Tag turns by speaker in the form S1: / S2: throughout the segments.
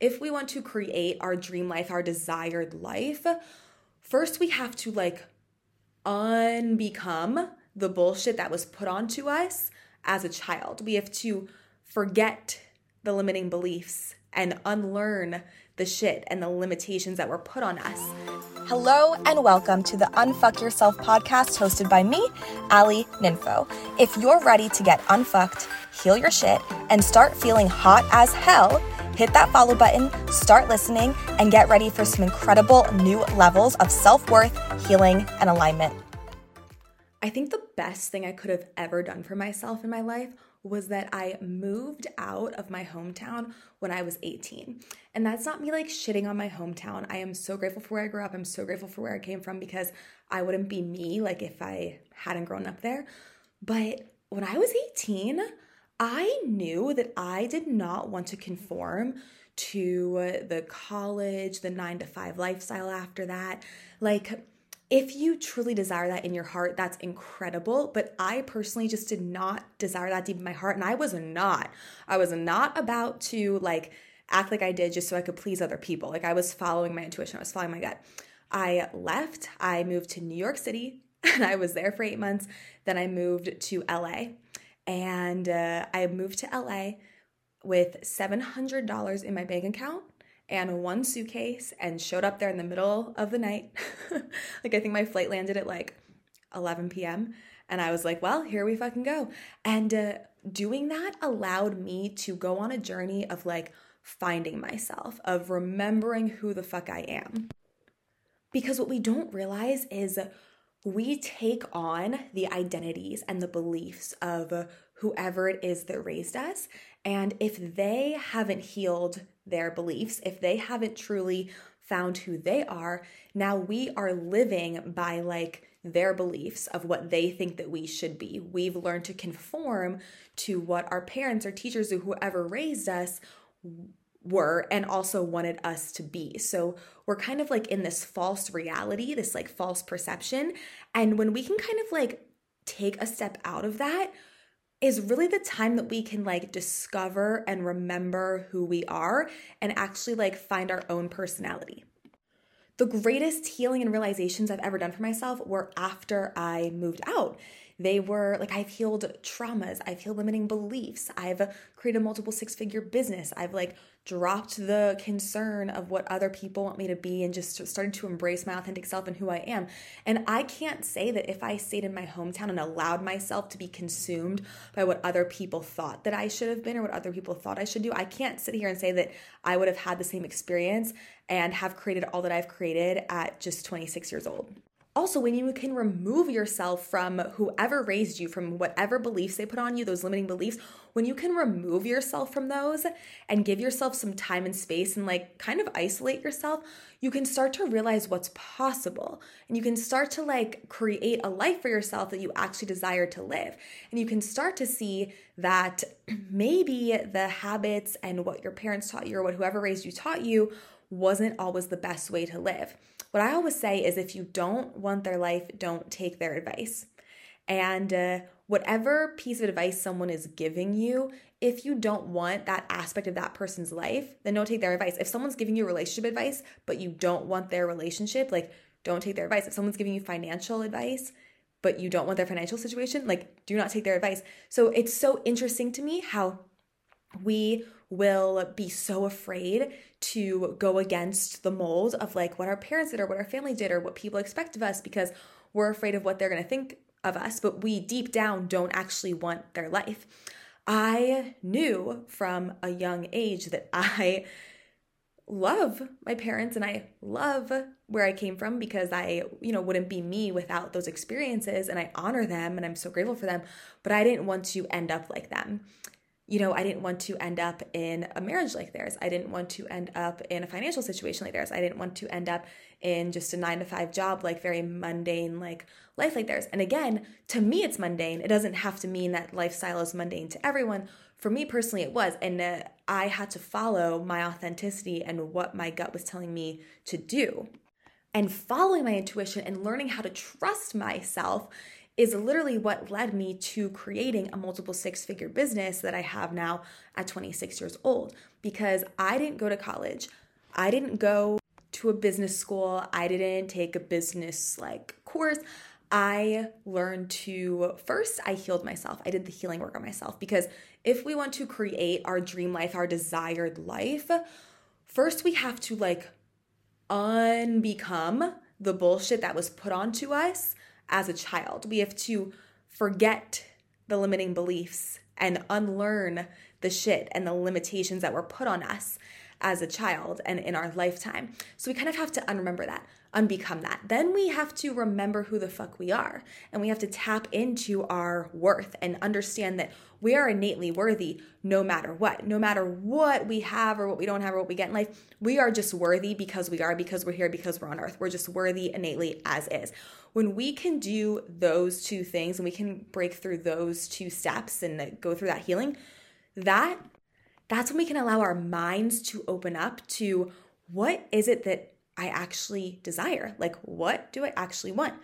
S1: if we want to create our dream life, our desired life, first we have to like unbecome the bullshit that was put onto us as a child. We have to forget the limiting beliefs and unlearn the shit and the limitations that were put on us.
S2: Hello and welcome to the Unfuck Yourself podcast hosted by me, Ali Ninfo. If you're ready to get unfucked, heal your shit, and start feeling hot as hell, hit that follow button, start listening, and get ready for some incredible new levels of self worth, healing, and alignment.
S1: I think the best thing I could have ever done for myself in my life was that I moved out of my hometown when I was 18. And that's not me like shitting on my hometown. I am so grateful for where I grew up. I'm so grateful for where I came from because I wouldn't be me like if I hadn't grown up there. But when I was 18, I knew that I did not want to conform to the college, the nine to five lifestyle after that. Like, if you truly desire that in your heart, that's incredible. But I personally just did not desire that deep in my heart. And I was not. I was not about to like act like I did just so I could please other people. Like I was following my intuition, I was following my gut. I left, I moved to New York City, and I was there for eight months. Then I moved to LA. And uh, I moved to LA with $700 in my bank account and one suitcase and showed up there in the middle of the night. like, I think my flight landed at like 11 p.m. And I was like, well, here we fucking go. And uh, doing that allowed me to go on a journey of like finding myself, of remembering who the fuck I am. Because what we don't realize is we take on the identities and the beliefs of whoever it is that raised us. And if they haven't healed their beliefs, if they haven't truly found who they are, now we are living by like their beliefs of what they think that we should be. We've learned to conform to what our parents or teachers or whoever raised us were and also wanted us to be. So we're kind of like in this false reality, this like false perception. And when we can kind of like take a step out of that, is really the time that we can like discover and remember who we are and actually like find our own personality. The greatest healing and realizations I've ever done for myself were after I moved out. They were like, I've healed traumas, I've healed limiting beliefs, I've created a multiple six figure business, I've like dropped the concern of what other people want me to be and just started to embrace my authentic self and who I am. And I can't say that if I stayed in my hometown and allowed myself to be consumed by what other people thought that I should have been or what other people thought I should do, I can't sit here and say that I would have had the same experience and have created all that I've created at just 26 years old also when you can remove yourself from whoever raised you from whatever beliefs they put on you those limiting beliefs when you can remove yourself from those and give yourself some time and space and like kind of isolate yourself you can start to realize what's possible. And you can start to like create a life for yourself that you actually desire to live. And you can start to see that maybe the habits and what your parents taught you or what whoever raised you taught you wasn't always the best way to live what I always say is if you don't want their life, don't take their advice. And uh, whatever piece of advice someone is giving you, if you don't want that aspect of that person's life, then don't take their advice. If someone's giving you relationship advice, but you don't want their relationship, like don't take their advice. If someone's giving you financial advice, but you don't want their financial situation, like do not take their advice. So it's so interesting to me how we will be so afraid to go against the mold of like what our parents did or what our family did or what people expect of us because we're afraid of what they're going to think of us, but we deep down don't actually want their life. I knew from a young age that I love my parents and I love where I came from because I, you know, wouldn't be me without those experiences and I honor them and I'm so grateful for them, but I didn't want to end up like them you know, I didn't want to end up in a marriage like theirs. I didn't want to end up in a financial situation like theirs. I didn't want to end up in just a nine to five job, like very mundane, like life like theirs. And again, to me, it's mundane. It doesn't have to mean that lifestyle is mundane to everyone. For me personally, it was. And uh, I had to follow my authenticity and what my gut was telling me to do. And following my intuition and learning how to trust myself is literally what led me to creating a multiple six figure business that I have now at 26 years old because I didn't go to college. I didn't go to a business school. I didn't take a business like course. I learned to first, I healed myself. I did the healing work on myself because if we want to create our dream life, our desired life, first we have to like unbecome the bullshit that was put onto us as a child. We have to forget the limiting beliefs and unlearn the shit and the limitations that were put on us as a child and in our lifetime. So we kind of have to unremember that, unbecome that. Then we have to remember who the fuck we are and we have to tap into our worth and understand that we are innately worthy no matter what. No matter what we have or what we don't have or what we get in life, we are just worthy because we are, because we're here, because we're on earth. We're just worthy innately as is. When we can do those two things and we can break through those two steps and go through that healing, that that's when we can allow our minds to open up to what is it that I actually desire? Like, what do I actually want?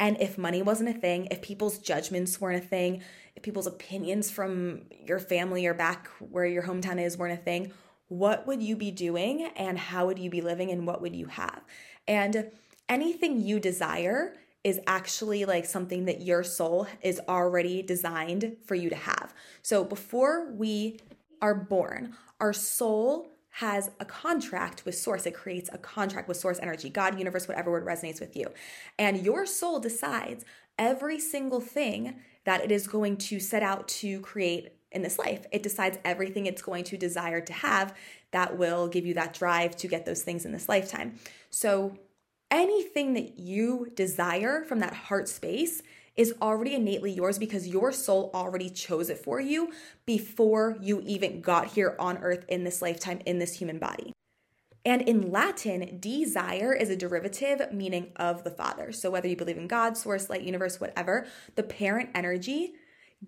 S1: And if money wasn't a thing, if people's judgments weren't a thing, if people's opinions from your family or back where your hometown is weren't a thing, what would you be doing and how would you be living and what would you have? And anything you desire is actually like something that your soul is already designed for you to have. So before we are born, our soul has a contract with source. It creates a contract with source energy, God, universe, whatever word resonates with you. And your soul decides every single thing that it is going to set out to create in this life. It decides everything it's going to desire to have that will give you that drive to get those things in this lifetime. So, anything that you desire from that heart space is already innately yours because your soul already chose it for you before you even got here on earth in this lifetime in this human body. And in Latin, desire is a derivative meaning of the Father. So whether you believe in God, source, light, universe, whatever, the parent energy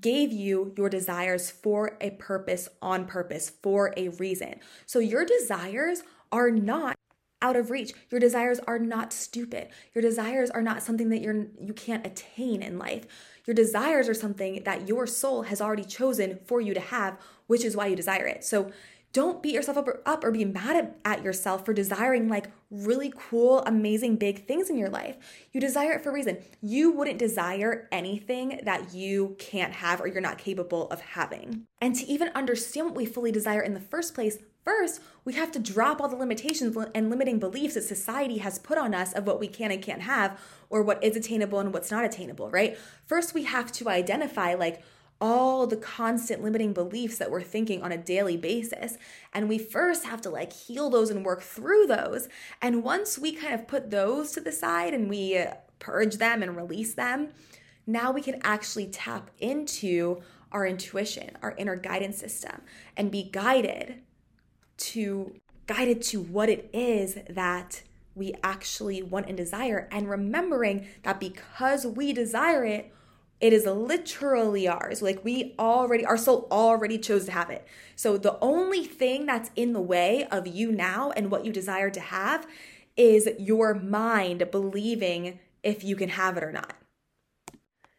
S1: gave you your desires for a purpose, on purpose, for a reason. So your desires are not out of reach. Your desires are not stupid. Your desires are not something that you're you can't attain in life. Your desires are something that your soul has already chosen for you to have, which is why you desire it. So don't beat yourself up or, up or be mad at, at yourself for desiring like really cool, amazing, big things in your life. You desire it for a reason. You wouldn't desire anything that you can't have or you're not capable of having. And to even understand what we fully desire in the first place, First, we have to drop all the limitations and limiting beliefs that society has put on us of what we can and can't have, or what is attainable and what's not attainable, right? First, we have to identify like all the constant limiting beliefs that we're thinking on a daily basis. And we first have to like heal those and work through those. And once we kind of put those to the side and we purge them and release them, now we can actually tap into our intuition, our inner guidance system, and be guided to guided to what it is that we actually want and desire, and remembering that because we desire it, it is literally ours. Like we already, our soul already chose to have it. So the only thing that's in the way of you now and what you desire to have is your mind believing if you can have it or not.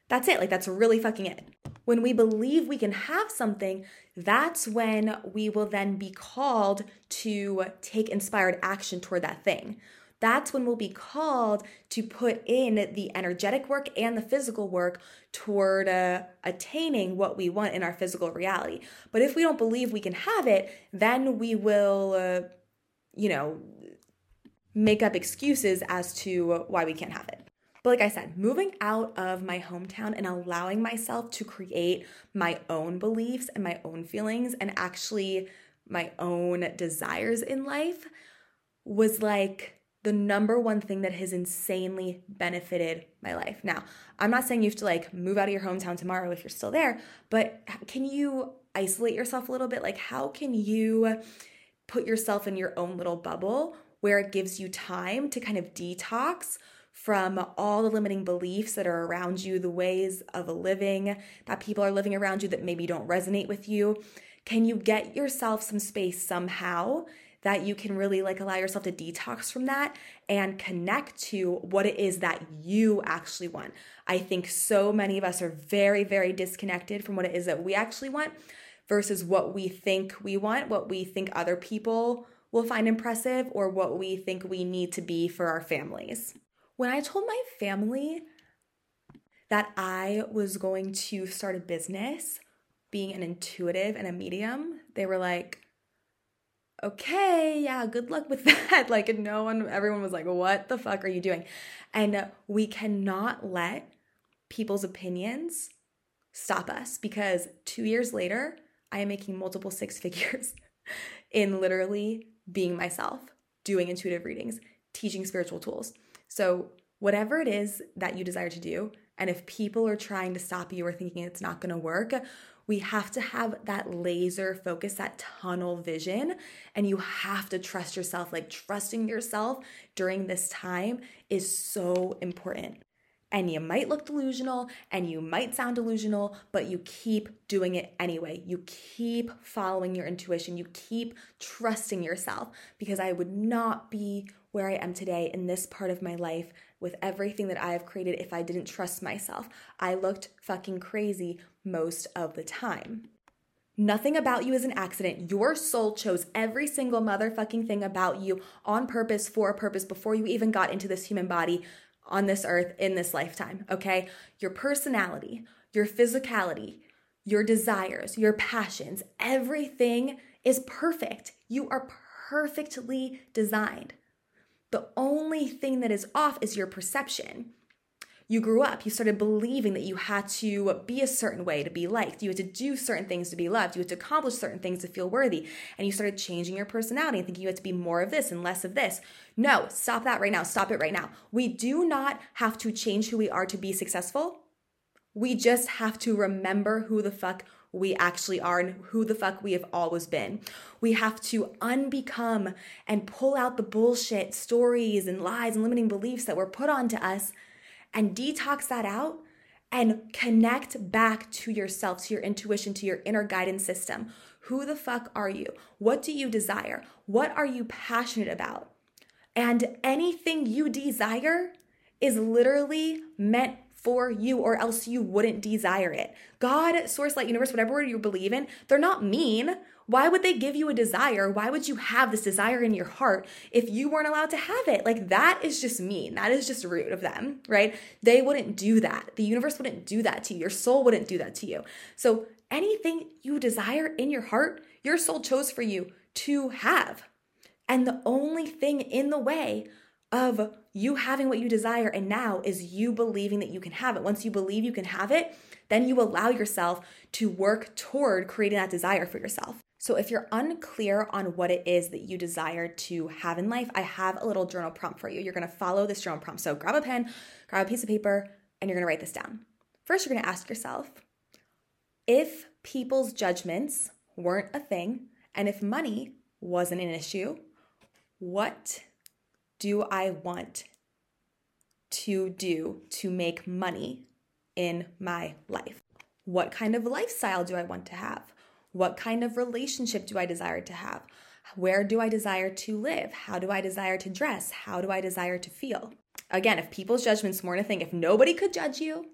S1: That's it. Like that's really fucking it. When we believe we can have something, that's when we will then be called to take inspired action toward that thing. That's when we'll be called to put in the energetic work and the physical work toward uh, attaining what we want in our physical reality. But if we don't believe we can have it, then we will, uh, you know, make up excuses as to why we can't have it. But like I said, moving out of my hometown and allowing myself to create my own beliefs and my own feelings and actually my own desires in life was like the number one thing that has insanely benefited my life. Now, I'm not saying you have to like move out of your hometown tomorrow if you're still there, but can you isolate yourself a little bit? Like, how can you put yourself in your own little bubble where it gives you time to kind of detox from all the limiting beliefs that are around you, the ways of living that people are living around you that maybe don't resonate with you? Can you get yourself some space somehow that you can really like allow yourself to detox from that and connect to what it is that you actually want. I think so many of us are very, very disconnected from what it is that we actually want versus what we think we want, what we think other people will find impressive, or what we think we need to be for our families. When I told my family that I was going to start a business, being an intuitive and a medium, they were like, okay, yeah, good luck with that. like, no one, everyone was like, what the fuck are you doing? And we cannot let people's opinions stop us because two years later, I am making multiple six figures in literally being myself, doing intuitive readings, teaching spiritual tools. So, whatever it is that you desire to do, and if people are trying to stop you or thinking it's not gonna work, we have to have that laser focus, that tunnel vision, and you have to trust yourself. Like, trusting yourself during this time is so important. And you might look delusional and you might sound delusional, but you keep doing it anyway. You keep following your intuition. You keep trusting yourself because I would not be where I am today in this part of my life with everything that I have created if I didn't trust myself. I looked fucking crazy most of the time. Nothing about you is an accident. Your soul chose every single motherfucking thing about you on purpose, for a purpose, before you even got into this human body on this earth in this lifetime, okay? Your personality, your physicality, your desires, your passions, everything is perfect. You are perfectly designed. The only thing that is off is your perception. You grew up, you started believing that you had to be a certain way to be liked. You had to do certain things to be loved. You had to accomplish certain things to feel worthy. And you started changing your personality and thinking you had to be more of this and less of this. No, stop that right now. Stop it right now. We do not have to change who we are to be successful. We just have to remember who the fuck we actually are and who the fuck we have always been. We have to unbecome and pull out the bullshit stories and lies and limiting beliefs that were put onto us and detox that out and connect back to yourself, to your intuition, to your inner guidance system. Who the fuck are you? What do you desire? What are you passionate about? And anything you desire is literally meant for you or else you wouldn't desire it. God, source, light, universe, whatever word you believe in, they're not mean. Why would they give you a desire? Why would you have this desire in your heart if you weren't allowed to have it? Like that is just mean. That is just rude of them, right? They wouldn't do that. The universe wouldn't do that to you. Your soul wouldn't do that to you. So anything you desire in your heart, your soul chose for you to have. And the only thing in the way of you having what you desire and now is you believing that you can have it. Once you believe you can have it, then you allow yourself to work toward creating that desire for yourself. So, if you're unclear on what it is that you desire to have in life, I have a little journal prompt for you. You're gonna follow this journal prompt. So, grab a pen, grab a piece of paper, and you're gonna write this down. First, you're gonna ask yourself if people's judgments weren't a thing, and if money wasn't an issue, what do I want to do to make money in my life? What kind of lifestyle do I want to have? What kind of relationship do I desire to have? Where do I desire to live? How do I desire to dress? How do I desire to feel? Again, if people's judgments weren't a thing, if nobody could judge you,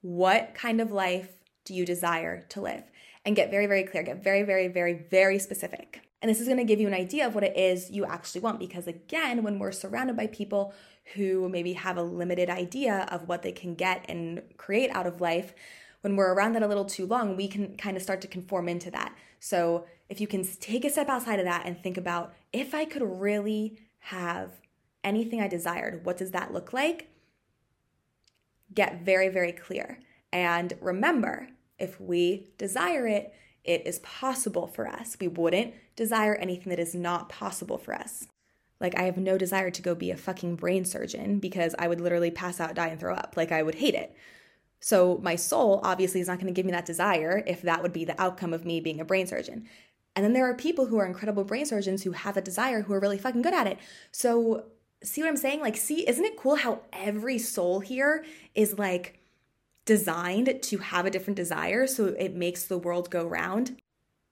S1: what kind of life do you desire to live? And get very, very clear, get very, very, very, very specific. And this is going to give you an idea of what it is you actually want. Because again, when we're surrounded by people who maybe have a limited idea of what they can get and create out of life, when we're around that a little too long, we can kind of start to conform into that. So if you can take a step outside of that and think about if I could really have anything I desired, what does that look like? Get very, very clear. And remember, if we desire it, it is possible for us. We wouldn't desire anything that is not possible for us. Like, I have no desire to go be a fucking brain surgeon because I would literally pass out, die, and throw up. Like, I would hate it. So, my soul obviously is not going to give me that desire if that would be the outcome of me being a brain surgeon. And then there are people who are incredible brain surgeons who have a desire who are really fucking good at it. So, see what I'm saying? Like, see, isn't it cool how every soul here is like, designed to have a different desire so it makes the world go round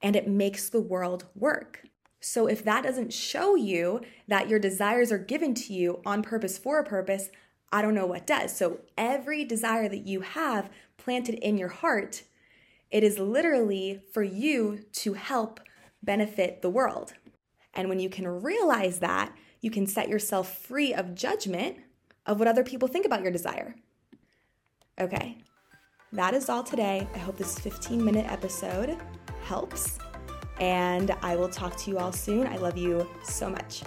S1: and it makes the world work. So if that doesn't show you that your desires are given to you on purpose for a purpose, I don't know what does. So every desire that you have planted in your heart, it is literally for you to help benefit the world. And when you can realize that, you can set yourself free of judgment of what other people think about your desire. Okay, that is all today. I hope this 15 minute episode helps, and I will talk to you all soon. I love you so much.